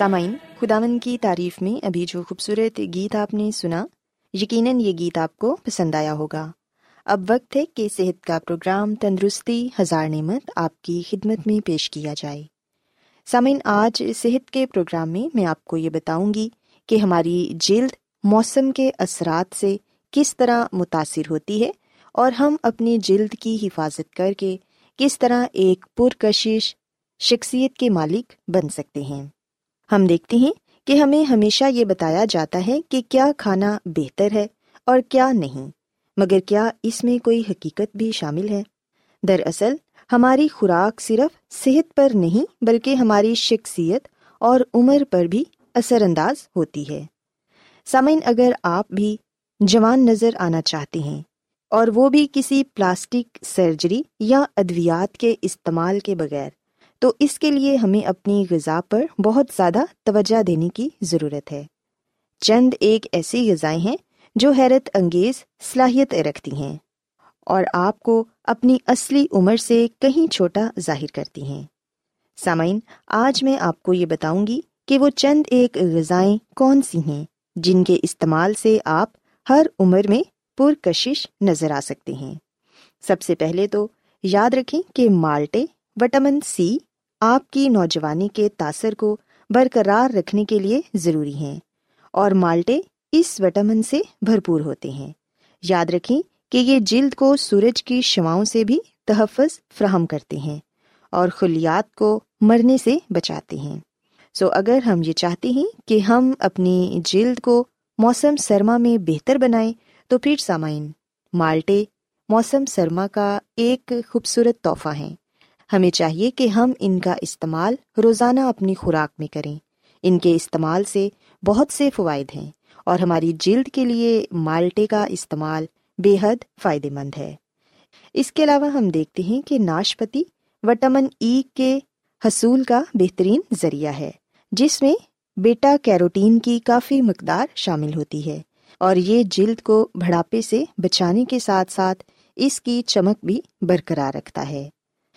سامعین خداون کی تعریف میں ابھی جو خوبصورت گیت آپ نے سنا، یقیناً یہ گیت آپ کو پسند آیا ہوگا۔ اب وقت ہے کہ صحت کا پروگرام تندرستی ہزار نعمت آپ کی خدمت میں پیش کیا جائے۔ سامعین، آج صحت کے پروگرام میں میں آپ کو یہ بتاؤں گی کہ ہماری جلد موسم کے اثرات سے کس طرح متاثر ہوتی ہے اور ہم اپنی جلد کی حفاظت کر کے کس طرح ایک پرکشش شخصیت کے مالک بن سکتے ہیں۔ ہم دیکھتے ہیں کہ ہمیں ہمیشہ یہ بتایا جاتا ہے کہ کیا کھانا بہتر ہے اور کیا نہیں، مگر کیا اس میں کوئی حقیقت بھی شامل ہے؟ دراصل، ہماری خوراک صرف صحت پر نہیں بلکہ ہماری شخصیت اور عمر پر بھی اثر انداز ہوتی ہے۔ سامعین، اگر آپ بھی جوان نظر آنا چاہتے ہیں اور وہ بھی کسی پلاسٹک سرجری یا ادویات کے استعمال کے بغیر تو اس کے لیے ہمیں اپنی غذا پر بہت زیادہ توجہ دینے کی ضرورت ہے۔ چند ایک ایسی غذائیں ہیں جو حیرت انگیز صلاحیت رکھتی ہیں اور آپ کو اپنی اصلی عمر سے کہیں چھوٹا ظاہر کرتی ہیں۔ سامعین، آج میں آپ کو یہ بتاؤں گی کہ وہ چند ایک غذائیں کون سی ہیں جن کے استعمال سے آپ ہر عمر میں پرکشش نظر آ سکتے ہیں۔ سب سے پہلے تو یاد رکھیں کہ مالٹے، وٹامن سی آپ کی نوجوانی کے تاثر کو برقرار رکھنے کے لیے ضروری ہیں اور مالٹے اس وٹامن سے بھرپور ہوتے ہیں۔ یاد رکھیں کہ یہ جلد کو سورج کی شواؤں سے بھی تحفظ فراہم کرتے ہیں اور خلیات کو مرنے سے بچاتے ہیں۔ سو اگر ہم یہ چاہتے ہیں کہ ہم اپنی جلد کو موسم سرما میں بہتر بنائیں، تو پھر سامعین، مالٹے موسم سرما کا ایک خوبصورت تحفہ ہیں۔ ہمیں چاہیے کہ ہم ان کا استعمال روزانہ اپنی خوراک میں کریں۔ ان کے استعمال سے بہت سے فوائد ہیں اور ہماری جلد کے لیے مالٹے کا استعمال بے حد فائدے مند ہے۔ اس کے علاوہ ہم دیکھتے ہیں کہ ناشپتی وٹامن ای کے حصول کا بہترین ذریعہ ہے، جس میں بیٹا کیروٹین کی کافی مقدار شامل ہوتی ہے اور یہ جلد کو بڑھاپے سے بچانے کے ساتھ ساتھ اس کی چمک بھی برقرار رکھتا ہے۔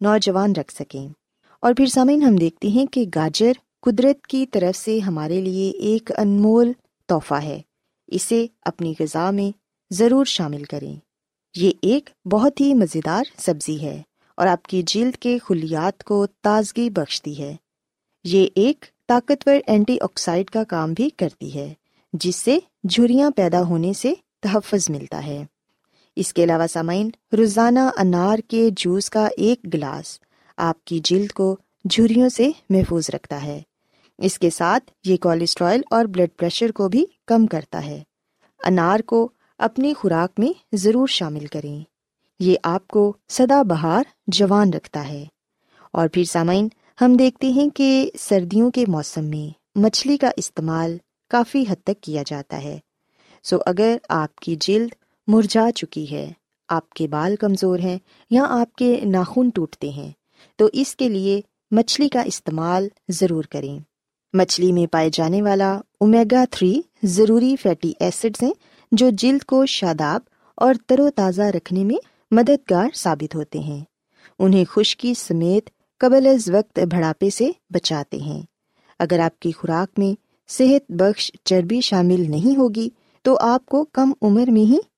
نوجوان رکھ سکیں۔ اور پھر سامعین، ہم دیکھتے ہیں کہ گاجر قدرت کی طرف سے ہمارے لیے ایک انمول تحفہ ہے۔ اسے اپنی غذا میں ضرور شامل کریں۔ یہ ایک بہت ہی مزیدار سبزی ہے اور آپ کی جلد کے خلیات کو تازگی بخشتی ہے۔ یہ ایک طاقتور اینٹی آکسائڈ کا کام بھی کرتی ہے، جس سے جھریاں پیدا ہونے سے تحفظ ملتا ہے۔ اس کے علاوہ سامعین، روزانہ انار کے جوس کا ایک گلاس آپ کی جلد کو جھریوں سے محفوظ رکھتا ہے۔ اس کے ساتھ یہ کولیسٹرائل اور بلڈ پریشر کو بھی کم کرتا ہے۔ انار کو اپنی خوراک میں ضرور شامل کریں۔ یہ آپ کو سدا بہار جوان رکھتا ہے۔ اور پھر سامعین، ہم دیکھتے ہیں کہ سردیوں کے موسم میں مچھلی کا استعمال کافی حد تک کیا جاتا ہے۔ سو اگر آپ کی جلد مرجھا چکی ہے۔ آپ کے بال کمزور ہیں یا آپ کے ناخن ٹوٹتے ہیں۔ تو اس کے لیے مچھلی کا استعمال ضرور کریں۔ مچھلی میں پائے جانے والا اومیگا تھری ضروری فیٹی ایسڈز ہیں جو جلد کو شاداب اور تر و تازہ رکھنے میں مددگار ثابت ہوتے ہیں۔ انہیں خشکی سمیت قبل از وقت بڑھاپے سے بچاتے ہیں۔ اگر آپ کی خوراک میں صحت بخش چربی شامل نہیں ہوگی تو آپ کو کم عمر میں ہی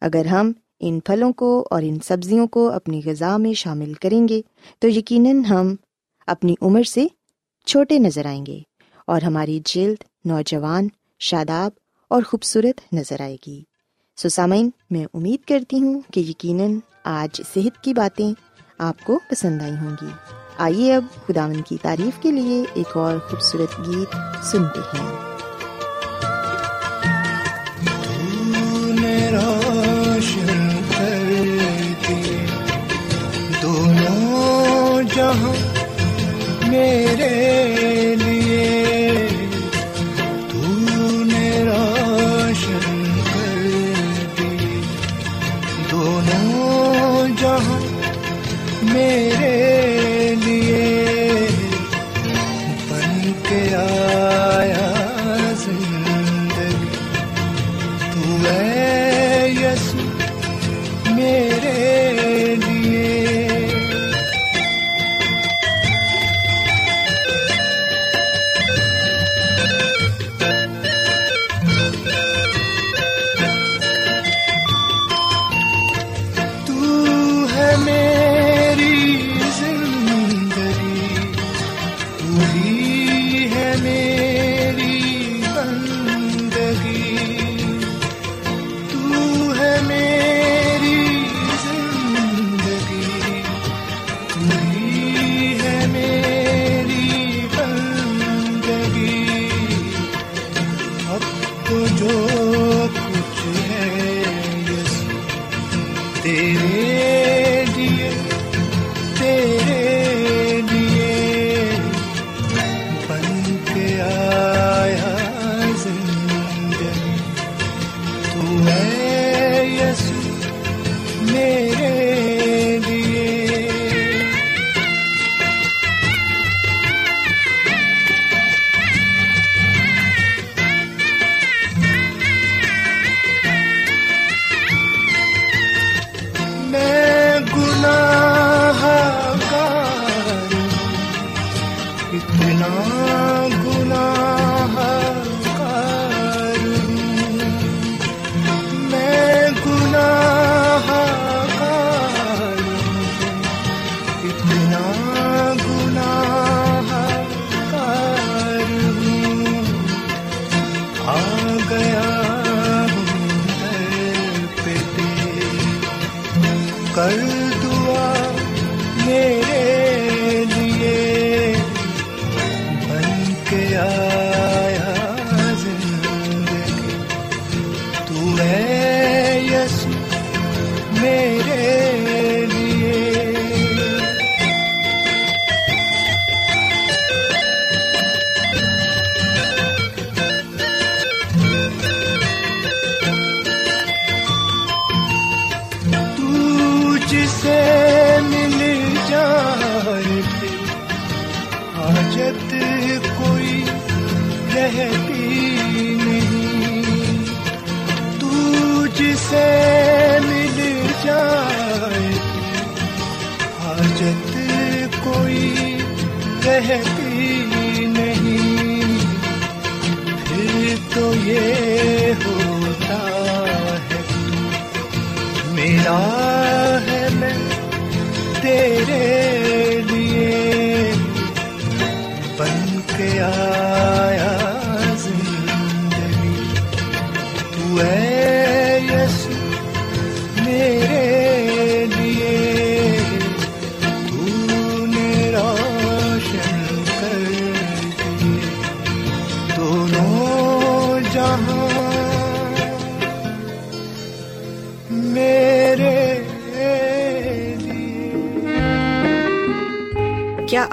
اگر ہم ان پھلوں کو اور ان سبزیوں کو اپنی غذا میں شامل کریں گے، تو یقیناً ہم اپنی عمر سے چھوٹے نظر آئیں گے اور ہماری جلد نوجوان، شاداب اور خوبصورت نظر آئے گی۔ سسامین میں امید کرتی ہوں کہ یقیناً آج صحت کی باتیں آپ کو پسند آئی ہوں گی۔ آئیے اب خداون کی تعریف کے لیے ایک اور خوبصورت گیت سنتے ہیں۔ میرا ہے میں تیرے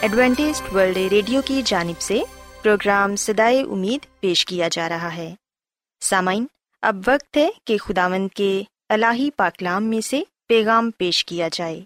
Adventist World Radio کی جانب سے پروگرام سدائے امید پیش کیا جا رہا ہے۔ سامعین، اب وقت ہے کہ خداوند کے الہی پاکلام میں سے پیغام پیش کیا جائے۔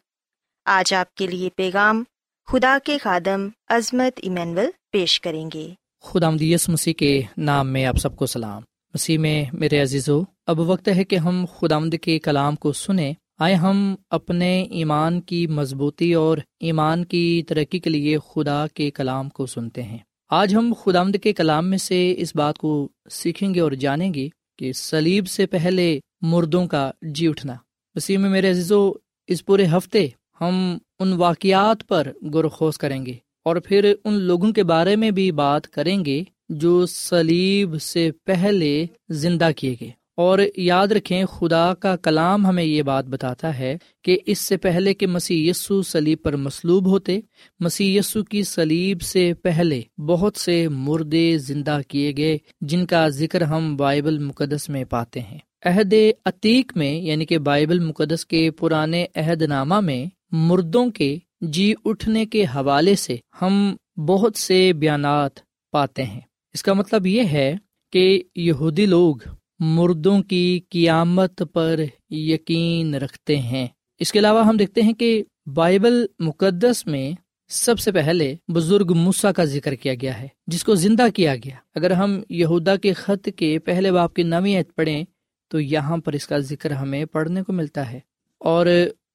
آج آپ کے لیے پیغام خدا کے خادم عظمت ایمینول پیش کریں گے۔ خدا مدیس مسیح کے نام میں آپ سب کو سلام۔ مسیح میں میرے عزیزو، اب وقت ہے کہ ہم خدا مد کے کلام کو سنیں۔ آئے ہم اپنے ایمان کی مضبوطی اور ایمان کی ترقی کے لیے خدا کے کلام کو سنتے ہیں۔ آج ہم خدامد کے کلام میں سے اس بات کو سیکھیں گے اور جانیں گے کہ سلیب سے پہلے مردوں کا جی اٹھنا۔ مسیح میں میرے عزیزو، اس پورے ہفتے ہم ان واقعات پر غور خوص کریں گے اور پھر ان لوگوں کے بارے میں بھی بات کریں گے جو سلیب سے پہلے زندہ کیے گئے۔ اور یاد رکھیں خدا کا کلام ہمیں یہ بات بتاتا ہے کہ اس سے پہلے کہ مسیح یسو سلیب پر مصلوب ہوتے، مسیح یسو کی سلیب سے پہلے بہت سے مردے زندہ کیے گئے، جن کا ذکر ہم بائبل مقدس میں پاتے ہیں۔ عہد عتیق میں یعنی کہ بائبل مقدس کے پرانے عہد نامہ میں، مردوں کے جی اٹھنے کے حوالے سے ہم بہت سے بیانات پاتے ہیں۔ اس کا مطلب یہ ہے کہ یہودی لوگ مردوں کی قیامت پر یقین رکھتے ہیں۔ اس کے علاوہ ہم دیکھتے ہیں کہ بائبل مقدس میں سب سے پہلے بزرگ مسا کا ذکر کیا گیا ہے، جس کو زندہ کیا گیا۔ اگر ہم یہودا کے خط کے پہلے باپ کی نوی عید پڑھیں، تو یہاں پر اس کا ذکر ہمیں پڑھنے کو ملتا ہے۔ اور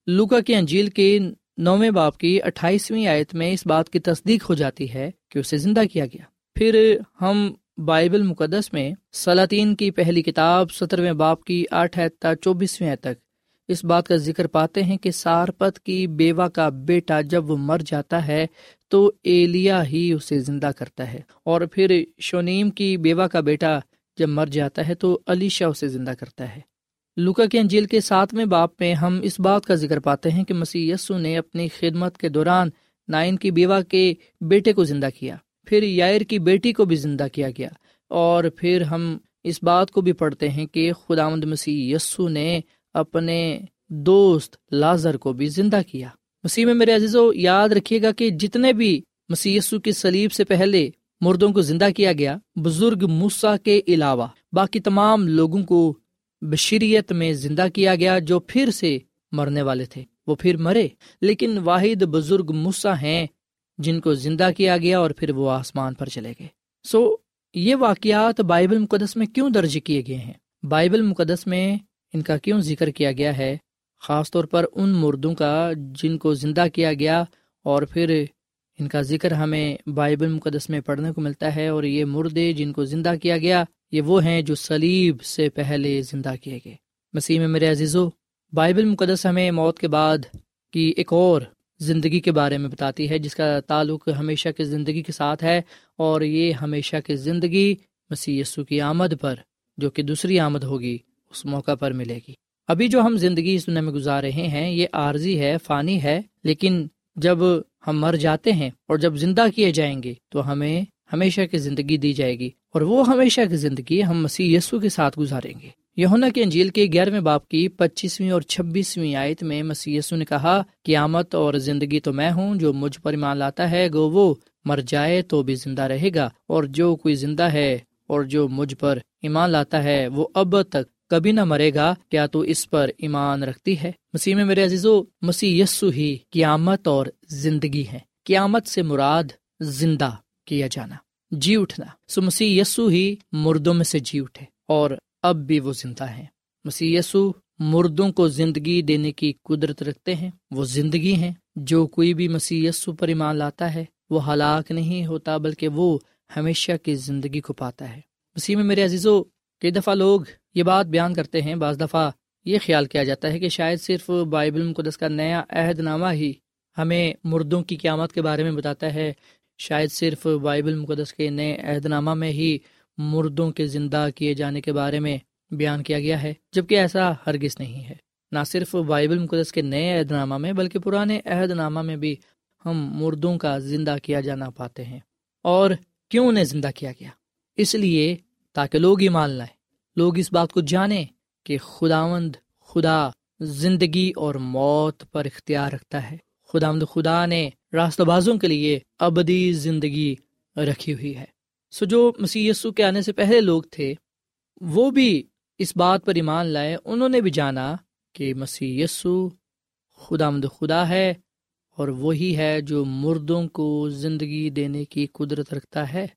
لوکا کی انجیل کے نویں باپ کی اٹھائیسویں آیت میں اس بات کی تصدیق ہو جاتی ہے کہ اسے زندہ کیا گیا۔ پھر ہم بائبل مقدس میں سلاطین کی پہلی کتاب سترویں باپ کی آٹھ تا چوبیسویں تک۔ اس بات کا ذکر پاتے ہیں کہ سارپت کی بیوہ کا بیٹا جب وہ مر جاتا ہے تو ایلیا ہی اسے زندہ کرتا ہے۔ اور پھر شونیم کی بیوہ کا بیٹا جب مر جاتا ہے تو علیشا اسے زندہ کرتا ہے۔ لوکا کے انجیل کے ساتویں باپ میں ہم اس بات کا ذکر پاتے ہیں کہ مسیح یسو نے اپنی خدمت کے دوران نائن کی بیوہ کے بیٹے کو زندہ کیا۔ پھر یائر کی بیٹی کو بھی زندہ کیا گیا اور پھر ہم اس بات کو بھی پڑھتے ہیں کہ خدا مسیح یسو نے اپنے دوست لازر کو بھی زندہ کیا۔ مسیح میں میرے عزیز و یاد رکھیے گا کہ جتنے بھی مسیح یسو کی سلیب سے پہلے مردوں کو زندہ کیا گیا، بزرگ موسا کے علاوہ باقی تمام لوگوں کو بشریت میں زندہ کیا گیا جو پھر سے مرنے والے تھے، وہ پھر مرے۔ لیکن واحد بزرگ مسا ہیں جن کو زندہ کیا گیا اور پھر وہ آسمان پر چلے گئے۔ سو یہ واقعات بائبل مقدس میں کیوں درج کیے گئے ہیں؟ بائبل مقدس میں ان کا کیوں ذکر کیا گیا ہے؟ خاص طور پر ان مردوں کا جن کو زندہ کیا گیا اور پھر ان کا ذکر ہمیں بائبل مقدس میں پڑھنے کو ملتا ہے اور یہ مردے جن کو زندہ کیا گیا، یہ وہ ہیں جو سلیب سے پہلے زندہ کیے گئے۔ مسیح میں میرے عزیزو، بائبل مقدس ہمیں موت کے بعد کی ایک اور زندگی کے بارے میں بتاتی ہے، جس کا تعلق ہمیشہ کی زندگی کے ساتھ ہے اور یہ ہمیشہ کی زندگی مسیح یسو کی آمد پر، جو کہ دوسری آمد ہوگی، اس موقع پر ملے گی۔ ابھی جو ہم زندگی اس دنیا میں گزار رہے ہیں، یہ عارضی ہے، فانی ہے، لیکن جب ہم مر جاتے ہیں اور جب زندہ کیے جائیں گے، تو ہمیں ہمیشہ کی زندگی دی جائے گی اور وہ ہمیشہ کی زندگی ہم مسیح یسو کے ساتھ گزاریں گے۔ یونا کے انجیل کے گیارہویں باپ کی پچیسویں اور چھبیسویں آیت میں مسیسو نے کہا، قیامت اور زندگی تو میں ہوں، جو مجھ پر ایمان لاتا ہے، گو وہ مر جائے تو بھی زندہ رہے گا، اور جو کوئی زندہ ہے اور جو مجھ پر ایمان لاتا ہے، وہ اب تک کبھی نہ مرے گا۔ کیا تو اس پر ایمان رکھتی ہے؟ مسیح میں میرے عزیزو، مسیح یسو ہی قیامت اور زندگی ہے قیامت سے مراد زندہ کیا جانا جی اٹھنا۔ سو مسیح یسو ہی مردوں میں سے جی اٹھے اور اب بھی وہ زندہ ہیں۔ مسیح یسو مردوں کو زندگی دینے کی قدرت رکھتے ہیں۔ وہ زندگی ہیں۔ جو کوئی بھی مسیح یسو پر ایمان لاتا ہے، وہ ہلاک نہیں ہوتا، بلکہ وہ ہمیشہ کی زندگی کو پاتا ہے۔ مسیح میں میرے عزیزو، کئی دفعہ لوگ یہ بات بیان کرتے ہیں۔ بعض دفعہ یہ خیال کیا جاتا ہے کہ شاید صرف بائبل مقدس کا نیا عہد نامہ ہی ہمیں مردوں کی قیامت کے بارے میں بتاتا ہے۔ شاید صرف بائبل مقدس کے نئے عہد نامہ میں ہی مردوں کے زندہ کیے جانے کے بارے میں بیان کیا گیا ہے، جبکہ ایسا ہرگز نہیں ہے۔ نہ صرف بائبل مقدس کے نئے عہد نامہ میں، بلکہ پرانے عہد نامہ میں بھی ہم مردوں کا زندہ کیا جانا پاتے ہیں۔ اور کیوں انہیں زندہ کیا گیا؟ اس لیے تاکہ لوگ ہی مان لائیں۔ لوگ اس بات کو جانیں کہ خداوند خدا زندگی اور موت پر اختیار رکھتا ہے۔ خدا خدا نے راستہ بازوں کے لیے ابدی زندگی رکھی ہوئی ہے۔ سو جو مسی کے آنے سے پہلے لوگ تھے، وہ بھی اس بات پر ایمان لائے، انہوں نے بھی جانا کہ مسی خدا مد خدا ہے اور وہی ہے جو مردوں کو زندگی دینے کی قدرت رکھتا ہے۔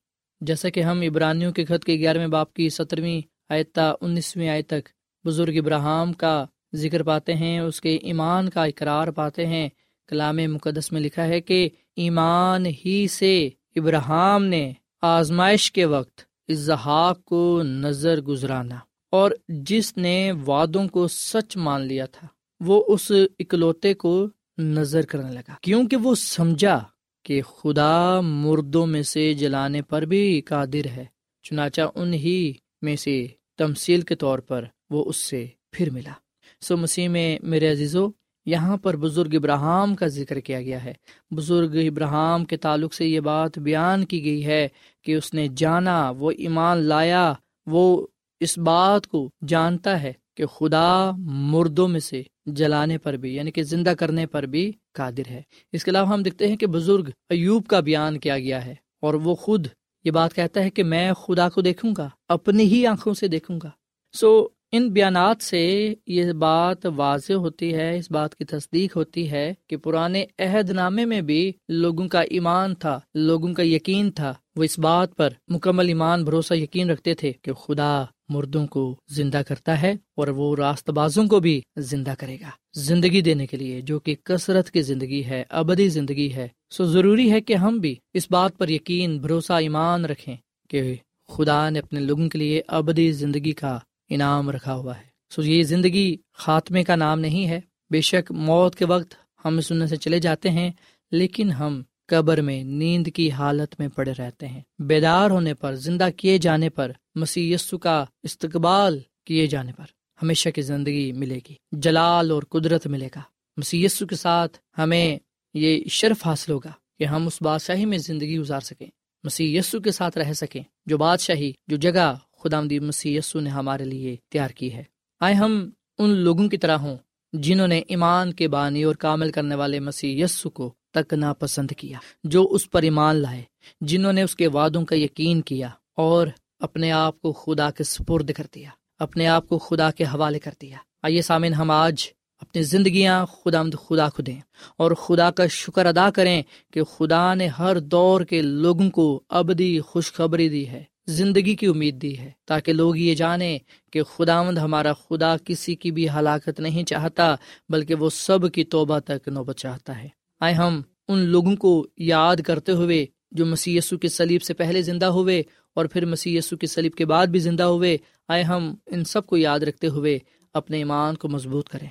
جیسا کہ ہم عبرانیوں کے خط کے گیارہویں باپ کی سترویں آیتا انیسویں آئے تک بزرگ ابراہم کا ذکر پاتے ہیں، اس کے ایمان کا اقرار پاتے ہیں۔ کلام مقدس میں لکھا ہے کہ ایمان ہی سے ابراہم نے آزمائش کے وقت اظہاق کو نظر گزرانا اور جس نے وعدوں کو سچ مان لیا تھا، وہ اس اکلوتے کو نظر کرنے لگا۔ کیونکہ وہ سمجھا کہ خدا مردوں میں سے جلانے پر بھی قادر ہے، چنانچہ انہی میں سے تمسیل کے طور پر وہ اس سے پھر ملا۔ سو مسیح میں میرے عزیزو یہاں پر بزرگ ابراہم کا ذکر کیا گیا ہے۔ بزرگ ابراہم کے تعلق سے یہ بات بیان کی گئی ہے کہ اس نے جانا، وہ ایمان لایا، وہ اس بات کو جانتا ہے کہ خدا مردوں میں سے جلانے پر بھی یعنی کہ زندہ کرنے پر بھی قادر ہے۔ اس کے علاوہ ہم دیکھتے ہیں کہ بزرگ ایوب کا بیان کیا گیا ہے اور وہ خود یہ بات کہتا ہے کہ میں خدا کو دیکھوں گا، اپنی ہی آنکھوں سے دیکھوں گا۔ سو ان بیانات سے یہ بات واضح ہوتی ہے، اس بات کی تصدیق ہوتی ہے کہ پرانے عہد نامے میں بھی لوگوں کا ایمان تھا، لوگوں کا یقین تھا۔ وہ اس بات پر مکمل ایمان، بھروسہ، یقین رکھتے تھے کہ خدا مردوں کو زندہ کرتا ہے اور وہ راست بازوں کو بھی زندہ کرے گا۔ زندگی دینے کے لیے، جو کہ کثرت کی زندگی ہے، ابدی زندگی ہے۔ سو ضروری ہے کہ ہم بھی اس بات پر یقین، بھروسہ، ایمان رکھیں کہ خدا نے اپنے لوگوں کے لیے ابدی زندگی کا انعام رکھا ہوا ہے۔ سو یہ زندگی خاتمے کا نام نہیں ہے۔ بے شک موت کے وقت ہم سننے سے چلے جاتے ہیں، لیکن ہم قبر میں نیند کی حالت میں پڑے رہتے ہیں۔ بیدار ہونے پر، زندہ کیے جانے پر مسی کا استقبال کیے جانے پر ہمیشہ کی زندگی ملے گی۔ جلال اور قدرت ملے گا۔ مسی کے ساتھ ہمیں یہ شرف حاصل ہوگا کہ ہم اس بادشاہی میں زندگی گزار سکیں۔ مسی کے ساتھ رہ سکیں۔ جو بادشاہی، جو جگہ خدا مسیح یسو نے ہمارے لیے تیار کی ہے۔ آئے ہم ان لوگوں کی طرح ہوں جنہوں نے ایمان کے بانی اور کامل کرنے والے مسیح یسو کو تک پسند کیا، جو اس پر ایمان لائے، جنہوں نے اس کے وعدوں کا یقین کیا اور اپنے آپ کو خدا کے سپرد کر دیا، اپنے آپ کو خدا کے حوالے کر دیا۔ آئیے سامن ہم آج اپنی زندگیاں خدا مد خدا کو دیں اور خدا کا شکر ادا کریں کہ خدا نے ہر دور کے لوگوں کو ابدی خوشخبری دی ہے۔ زندگی کی امید دی ہے، تاکہ لوگ یہ جانیں کہ خدا مند ہمارا خدا کسی کی بھی ہلاکت نہیں چاہتا، بلکہ وہ سب کی توبہ تک نوبت چاہتا ہے۔ آئے ہم ان لوگوں کو یاد کرتے ہوئے، جو مسی کے سلیب سے پہلے زندہ ہوئے اور پھر مسی یسو کے سلیب کے بعد بھی زندہ ہوئے، آئے ہم ان سب کو یاد رکھتے ہوئے اپنے ایمان کو مضبوط کریں،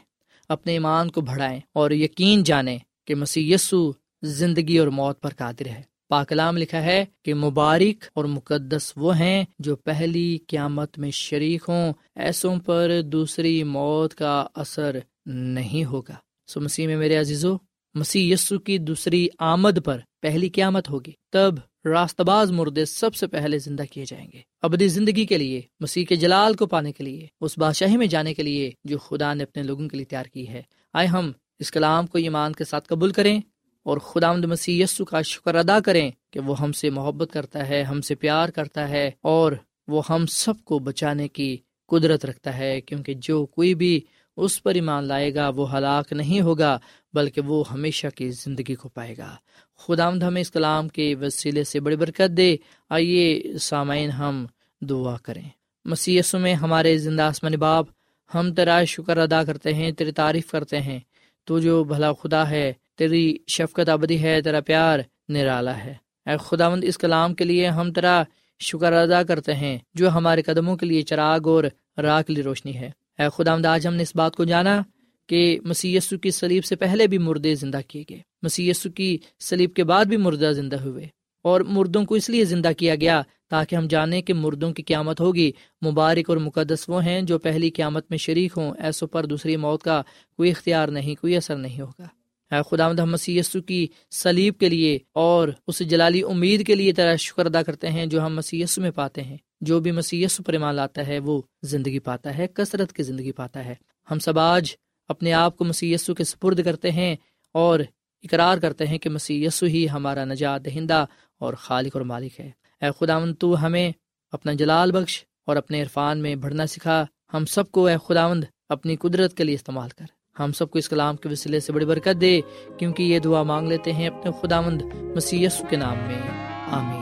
اپنے ایمان کو بڑھائیں اور یقین جانیں کہ مسی زندگی اور موت پر قادر ہے۔ پاکلام لکھا ہے کہ مبارک اور مقدس وہ ہیں جو پہلی قیامت میں شریک ہوں، ایسوں پر دوسری موت کا اثر نہیں ہوگا۔ سو مسیح میں میرے عزیزو، مسیح یسو کی دوسری آمد پر پہلی قیامت ہوگی۔ تب راست باز مردے سب سے پہلے زندہ کیے جائیں گے۔ ابدی زندگی کے لیے، مسیح کے جلال کو پانے کے لیے، اس بادشاہی میں جانے کے لیے جو خدا نے اپنے لوگوں کے لیے تیار کی ہے۔ آئے ہم اس کلام کو ایمان کے ساتھ قبول کریں۔ اور خدا مد مسیح یسو کا شکر ادا کریں کہ وہ ہم سے محبت کرتا ہے، ہم سے پیار کرتا ہے اور وہ ہم سب کو بچانے کی قدرت رکھتا ہے، کیونکہ جو کوئی بھی اس پر ایمان لائے گا، وہ ہلاک نہیں ہوگا، بلکہ وہ ہمیشہ کی زندگی کو پائے گا۔ خدا آمد ہمیں اس کلام کے وسیلے سے بڑی برکت دے۔ آئیے سامعین ہم دعا کریں۔ مسی میں ہمارے زندہ آسمان باپ، ہم تیرا شکر ادا کرتے ہیں، تیری تعریف کرتے ہیں۔ تو جو بھلا خدا ہے تیری شفقت ابدی ہے، تیرا پیار نرالا ہے۔ اے خدا مند اس کلام کے لیے ہم تیرا شکر ادا کرتے ہیں، جو ہمارے قدموں کے لیے چراغ اور راہ کے لیے روشنی ہے۔ اے خدا مند آج ہم نے اس بات کو جانا کہ مسی کی سلیب سے پہلے بھی مردے زندہ کیے گئے۔ مسی کی سلیب کے بعد بھی مردہ زندہ ہوئے۔ اور مردوں کو اس لیے زندہ کیا گیا تاکہ ہم جانیں کہ مردوں کی قیامت ہوگی۔ مبارک اور مقدس وہ ہیں جو پہلی قیامت میں شریک ہوں ایسوں پر دوسری موت کا کوئی اختیار نہیں، کوئی اثر نہیں ہوگا۔ اے خدا یسو کی سلیب کے لیے اور اس جلالی امید کے لیے طرح شکر ادا کرتے ہیں جو ہم یسو میں پاتے ہیں۔ جو بھی یسو پر ایمان لاتا ہے وہ زندگی پاتا ہے، کثرت کی زندگی پاتا ہے۔ ہم سب آج اپنے آپ کو یسو کے سپرد کرتے ہیں اور اقرار کرتے ہیں کہ یسو ہی ہمارا نجات دہندہ اور خالق اور مالک ہے۔ اے خداون تو ہمیں اپنا جلال بخش اور اپنے عرفان میں بڑھنا سکھا۔ ہم سب کو اے خداوند اپنی قدرت کے لیے استعمال کر۔ ہم سب کو اس کلام کے وسیلے سے بڑی برکت دے، کیونکہ یہ دعا مانگ لیتے ہیں اپنے خداوند مسی کے نام میں۔ آمین۔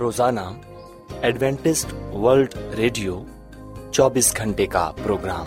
روزانہ ایڈوینٹسٹ ورلڈ ریڈیو چوبیس گھنٹے کا پروگرام۔